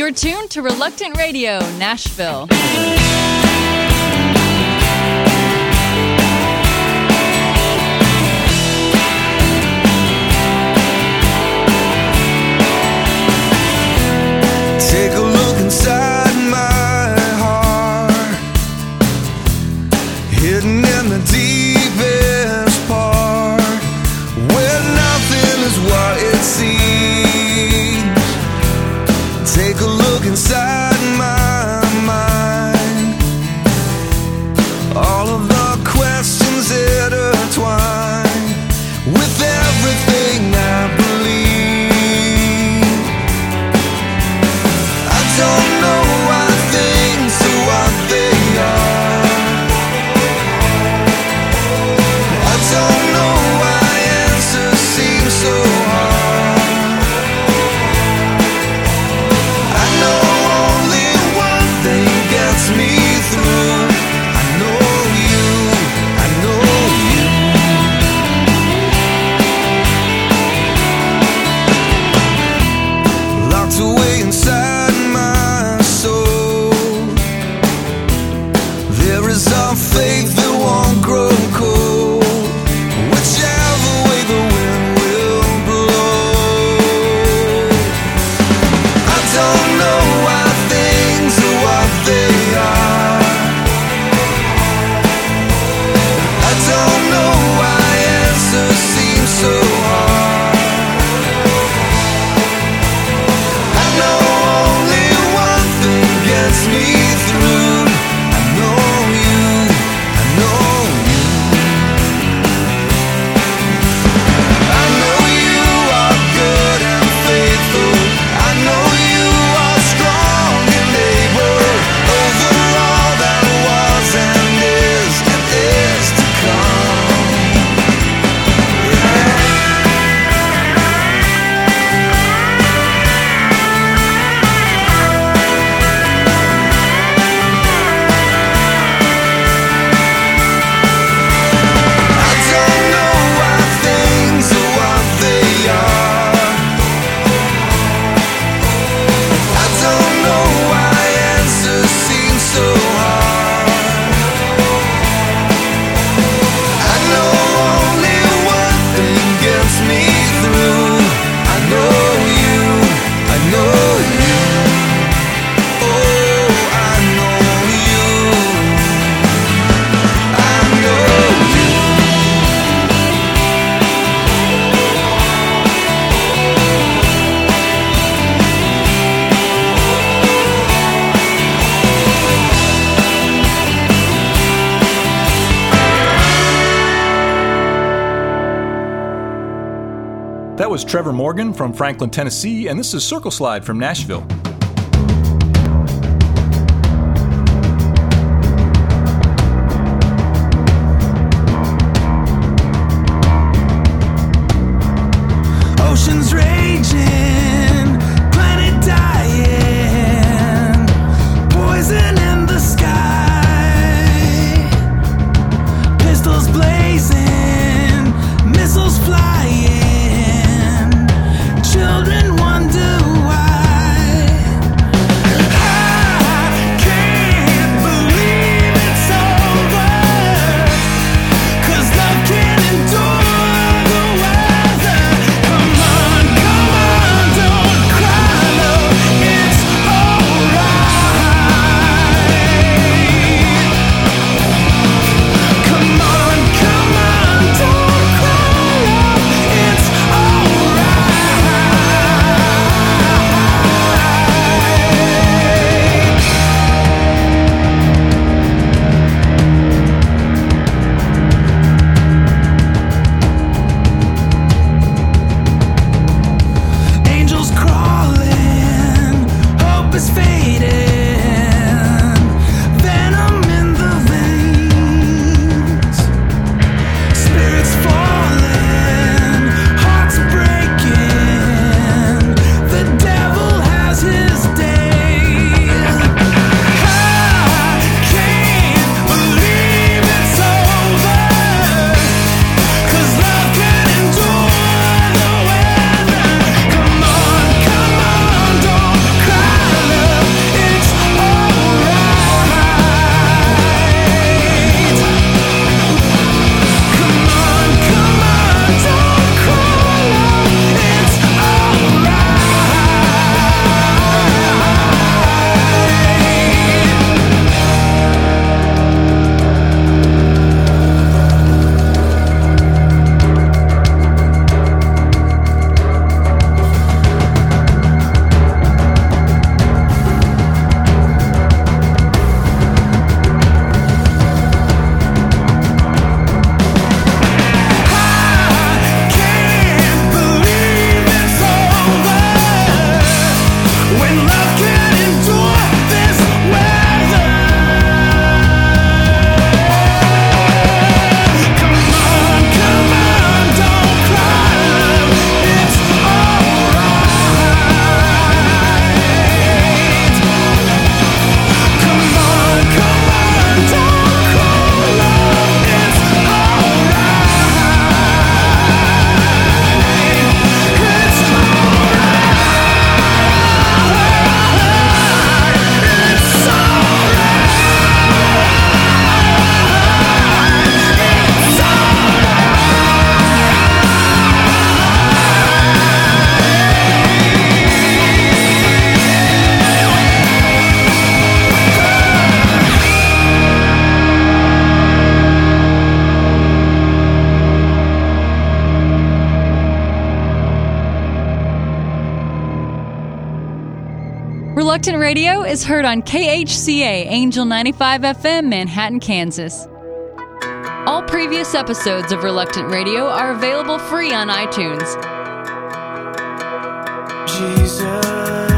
You're tuned to Reluctant Radio, Nashville. Trevor Morgan from Franklin, Tennessee, and this is Circle Slide from Nashville. Reluctant Radio is heard on KHCA Angel 95 FM, Manhattan, Kansas. All previous episodes of Reluctant Radio are available free on iTunes. Jesus.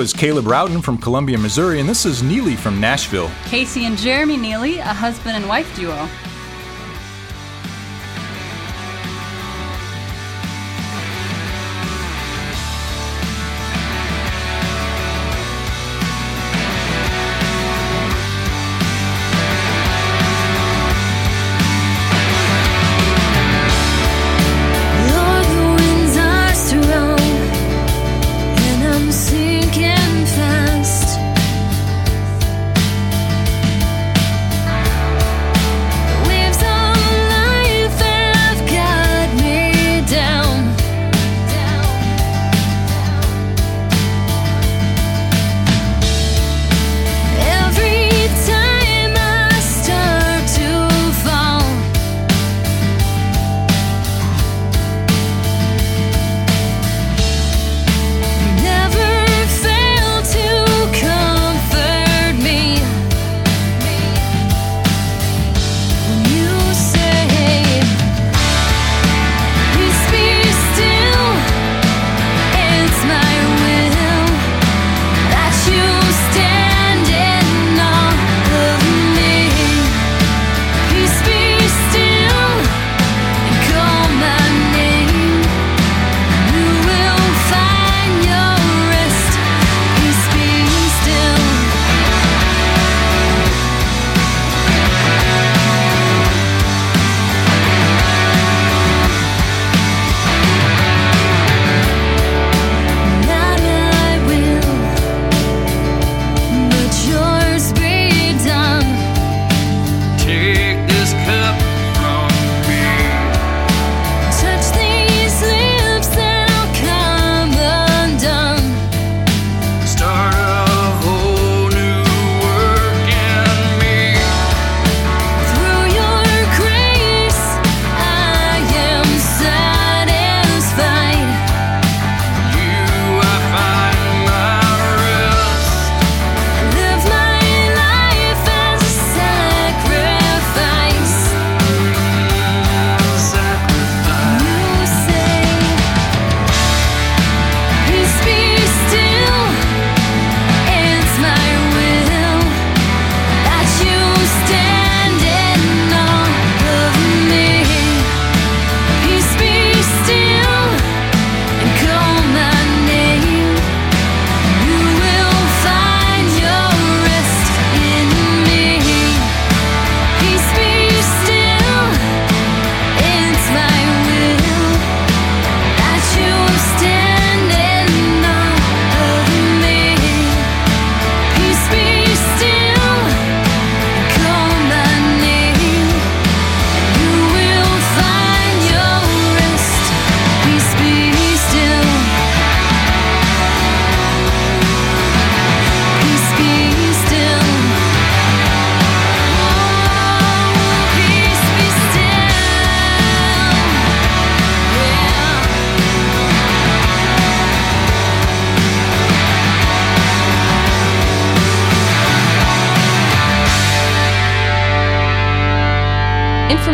is Caleb Rowden from Columbia, Missouri, and this is Neely from Nashville. Casey and Jeremy Neely, a husband and wife duo.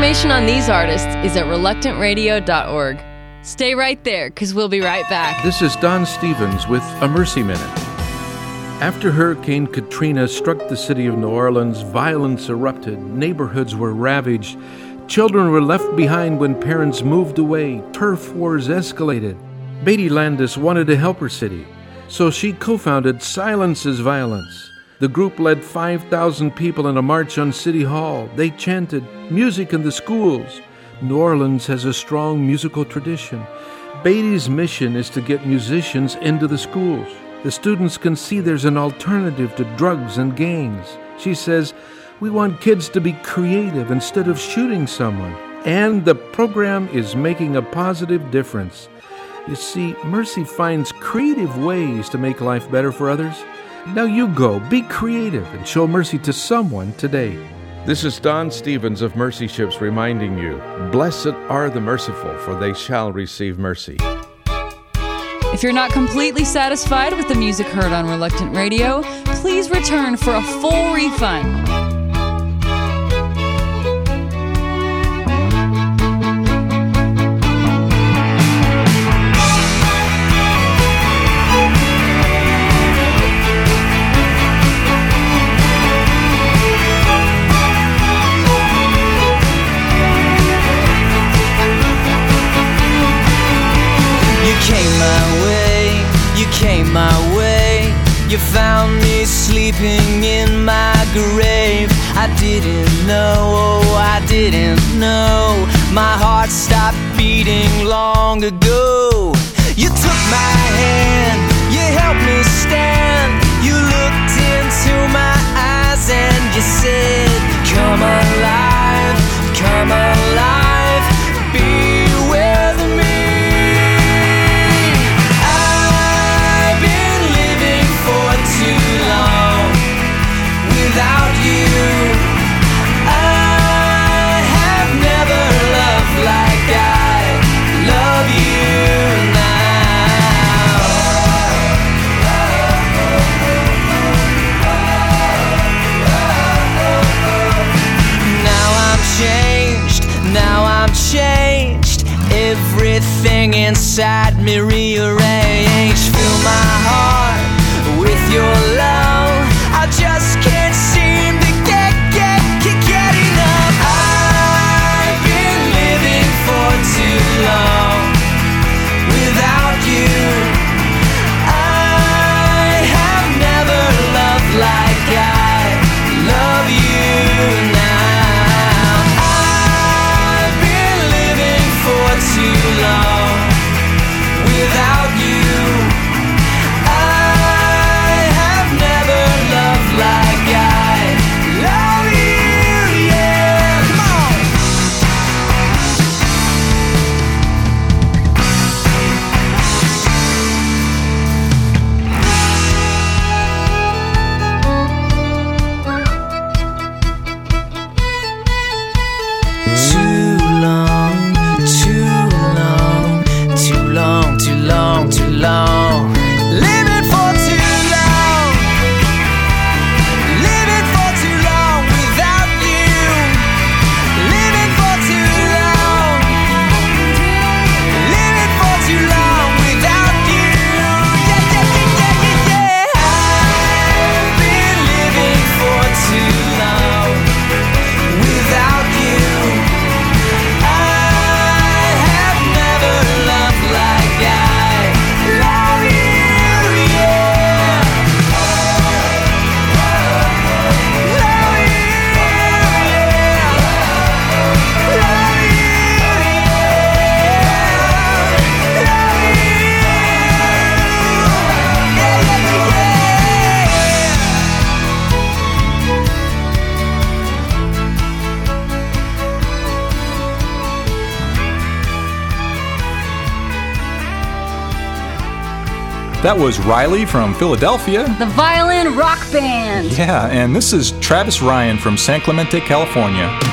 Information on these artists is at reluctantradio.org. Stay right there, because we'll be right back. This is Don Stephens with A Mercy Minute. After Hurricane Katrina struck the city of New Orleans, violence erupted, neighborhoods were ravaged, children were left behind when parents moved away, turf wars escalated. Baty Landis wanted to help her city, so she co founded Silence Is Violence. The group led 5,000 people in a march on City Hall. They chanted music in the schools. New Orleans has a strong musical tradition. Baty's mission is to get musicians into the schools. The students can see there's an alternative to drugs and gangs. She says, We want kids to be creative instead of shooting someone. And the program is making a positive difference. You see, Mercy finds creative ways to make life better for others. Now you go, be creative, and show mercy to someone today. This is Don Stephens of Mercy Ships reminding you Blessed are the merciful, for they shall receive mercy. If you're not completely satisfied with the music heard on Reluctant Radio, please return for a full refund. Found me sleeping in my grave. I didn't know, oh, I didn't know. My heart stopped beating long ago. You took my hand, you helped me stand. You looked into my eyes and you said, Come alive, come alive, be Everything inside me rearranged. Fill my heart with your That was Riley from Philadelphia. The Violin Rock Band. Yeah, and this is Travis Ryan from San Clemente, California.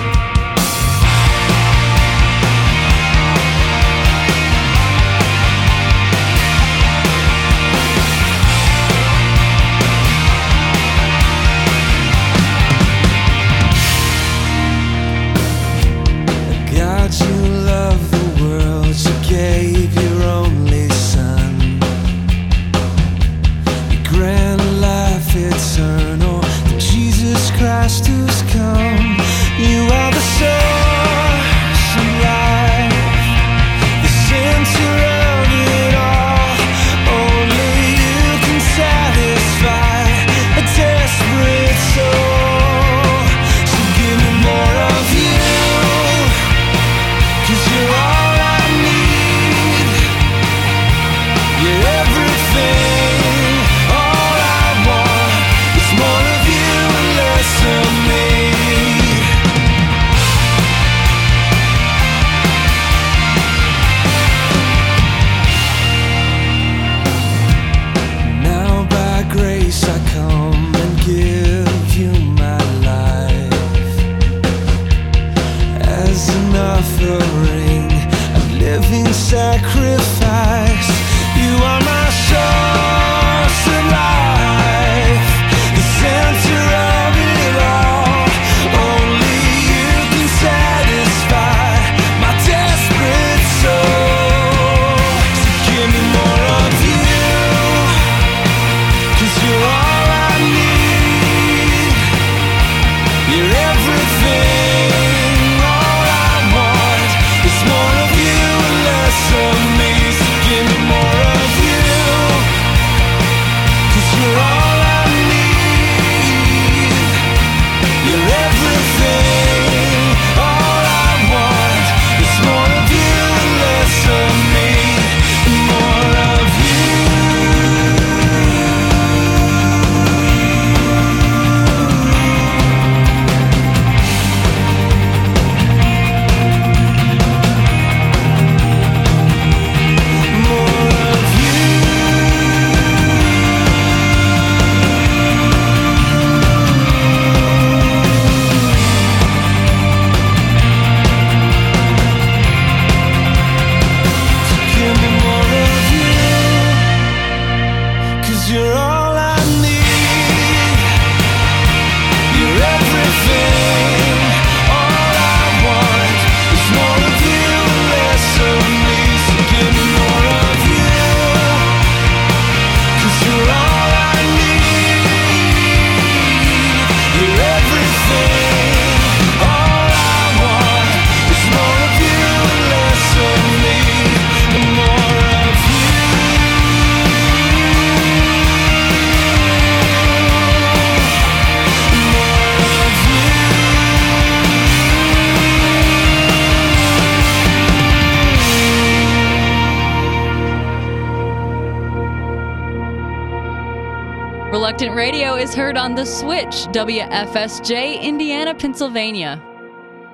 Switch, WFSJ, Indiana, Pennsylvania.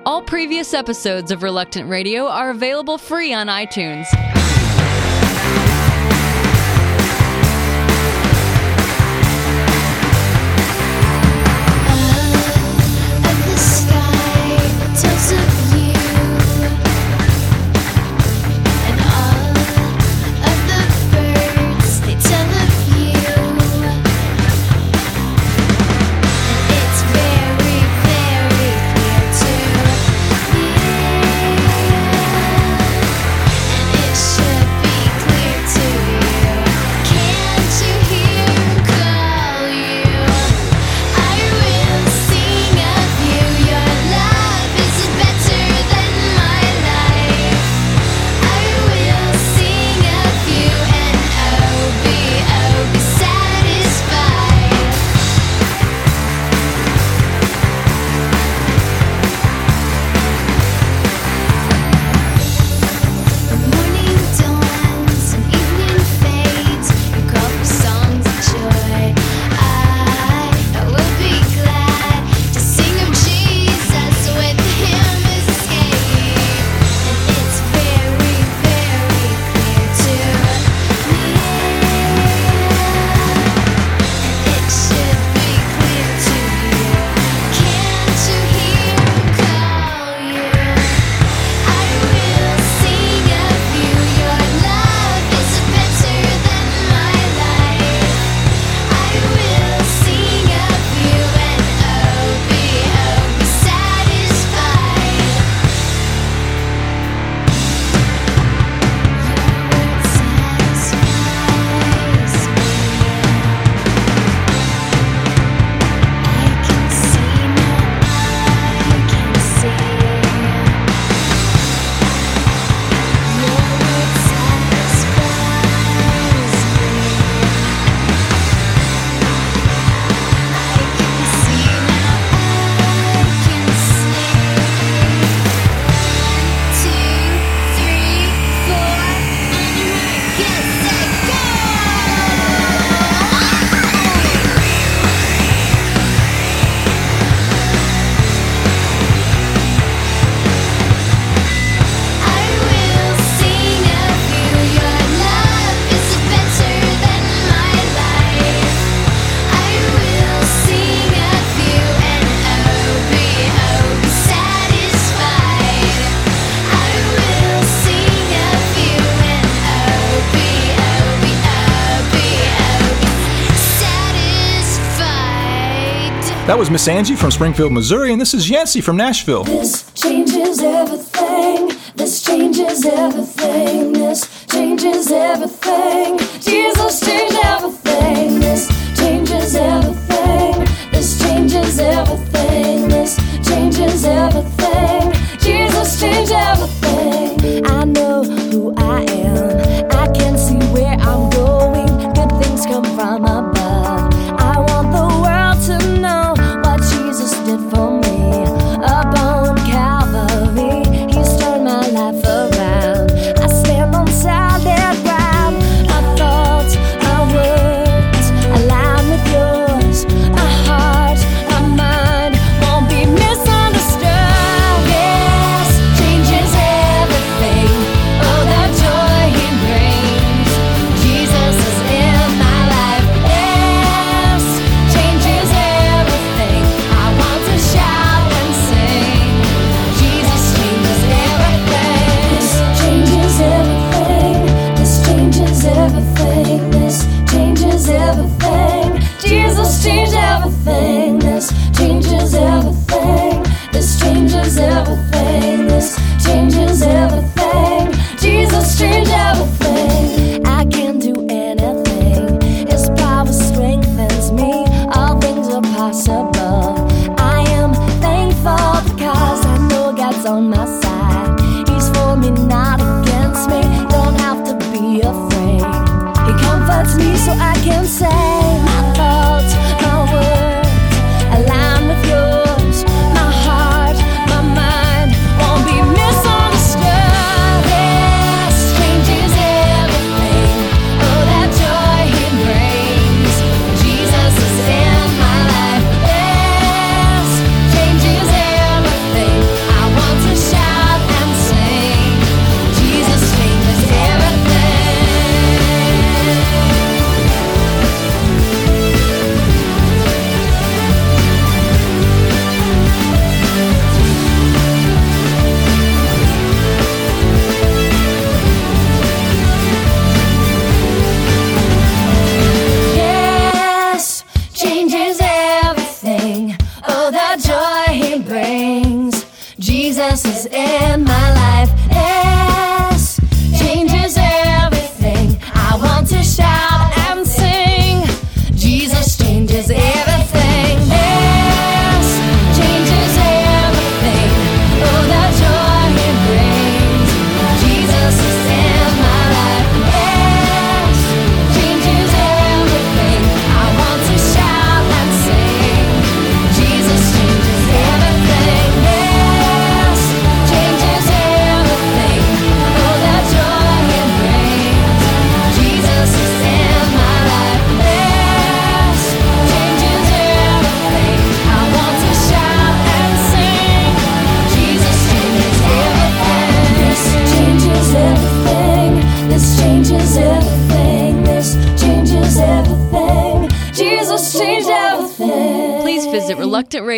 All previous episodes of Reluctant Radio are available free on iTunes. That was Miss Angie from Springfield, Missouri, and this is Yancy from Nashville. This changes everything. This changes everything. This changes everything. Jesus changed everything. This changes everything. This changes everything. This changes everything. Jesus changed everything. I know who I am.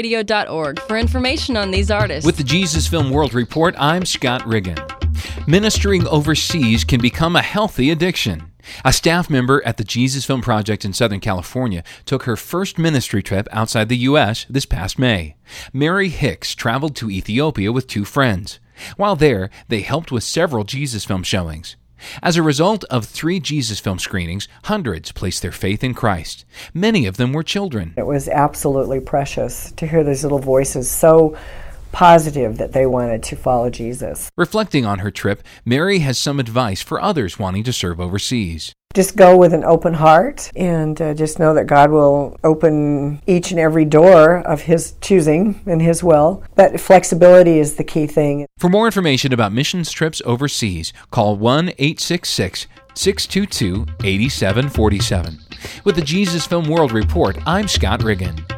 reluctantradio.org for information on these artists. With the Jesus Film World Report, I'm Scott Riggin. Ministering overseas can become a healthy addiction. A staff member at the Jesus Film Project in Southern California took her first ministry trip outside the U.S. this past May. Mary Hicks traveled to Ethiopia with two friends. While there, they helped with several Jesus film showings. As a result of three Jesus film screenings, hundreds placed their faith in Christ. Many of them were children. It was absolutely precious to hear those little voices so positive that they wanted to follow Jesus. Reflecting on her trip, Mary has some advice for others wanting to serve overseas. Just go with an open heart and uh, just know that God will open each and every door of His choosing and His will. But flexibility is the key thing. For more information about missions trips overseas, call 1 866 622 8747. With the Jesus Film World Report, I'm Scott Riggin.